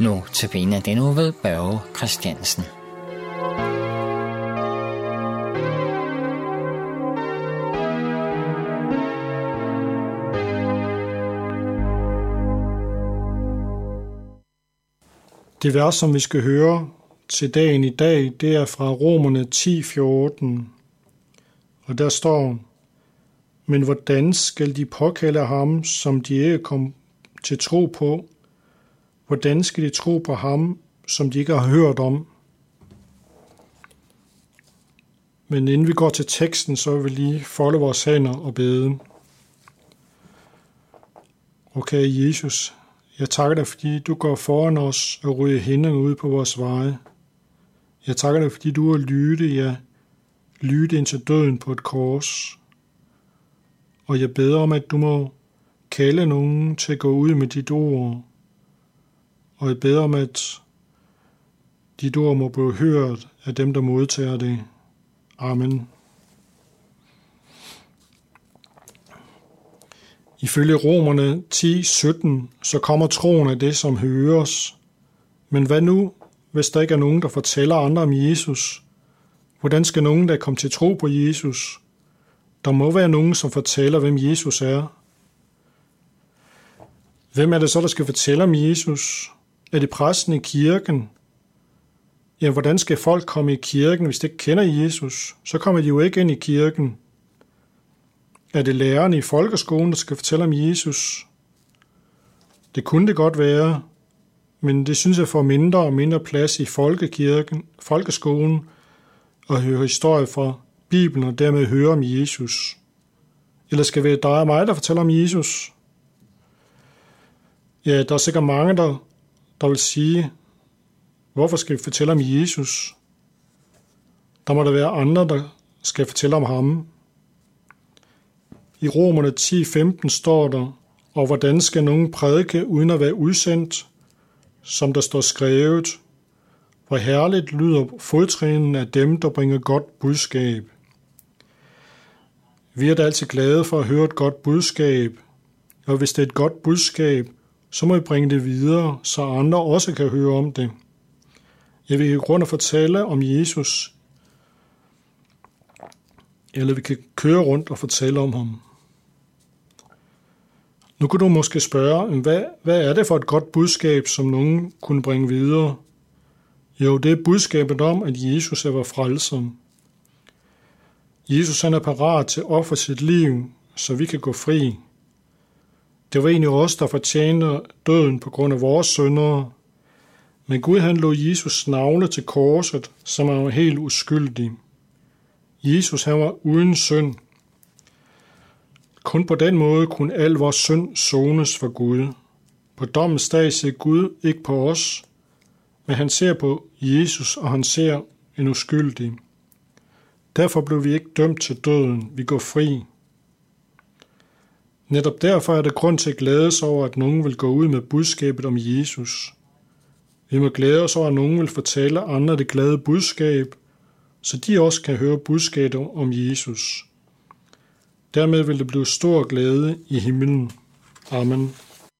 Nu til den nu ved Børge Christiansen. Det vers, som vi skal høre til dagen i dag, det er fra Romerne 10:14. Og der står, Men hvordan skal de påkalde ham, som de ikke kom til tro på? Hvordan skal de tro på ham, som de ikke har hørt om? Men inden vi går til teksten, så vil vi lige folde vores hænder og bede. Okay, Jesus, jeg takker dig, fordi du går foran os og ryger hindringer ud på vores veje. Jeg takker dig, fordi du har lyttet, ja, lyttet ind til døden på et kors. Og jeg beder om, at du må kalde nogen til at gå ud med dit ord. Og jeg beder om, at dit ord må blive hørt af dem, der modtager det. Amen. Ifølge Romerne 10:17, så kommer troen af det, som høres. Men hvad nu, hvis der ikke er nogen, der fortæller andre om Jesus? Hvordan skal nogen, der komme til tro på Jesus? Der må være nogen, som fortæller, hvem Jesus er. Hvem er det så, der skal fortælle om Jesus? Er det præsten i kirken? Ja, hvordan skal folk komme i kirken, hvis de ikke kender Jesus? Så kommer de jo ikke ind i kirken. Er det lærerne i folkeskolen, der skal fortælle om Jesus? Det kunne det godt være, men det synes jeg får mindre og mindre plads i folkekirken, folkeskolen, og høre historie fra Bibelen og dermed høre om Jesus. Eller skal det være dig og mig, der fortæller om Jesus? Ja, der er sikkert mange, der, der vil sige, hvorfor skal vi fortælle om Jesus? Der må der være andre, der skal fortælle om ham. I Romerne 10.15 står der, og hvordan skal nogen prædike uden at være udsendt, som der står skrevet, hvor herligt lyder fodtrænen af dem, der bringer godt budskab. Vi er da altid glade for at høre et godt budskab, og hvis det er et godt budskab, så må vi bringe det videre, så andre også kan høre om det. Jeg vil i grund og fortælle om Jesus, eller vi kan køre rundt og fortælle om ham. Nu kunne du måske spørge, hvad, hvad er det for et godt budskab, som nogen kunne bringe videre? Jo, det er budskabet om, at Jesus er vores frelser. Jesus han er parat til at ofre sit liv, så vi kan gå fri. Det var egentlig os, der fortjente døden på grund af vores syndere. Men Gud han lå Jesus navle til korset, som han var helt uskyldig. Jesus han var uden synd, kun på den måde kunne al vores synd sones for Gud. På dommens dag ser Gud ikke på os, men han ser på Jesus, og han ser en uskyldig. Derfor blev vi ikke dømt til døden, vi går fri. Netop derfor er det grund til at glæde sig over, at nogen vil gå ud med budskabet om Jesus. Vi må glæde os over, at nogen vil fortælle andre det glade budskab, så de også kan høre budskabet om Jesus. Dermed vil det blive stor glæde i himlen. Amen.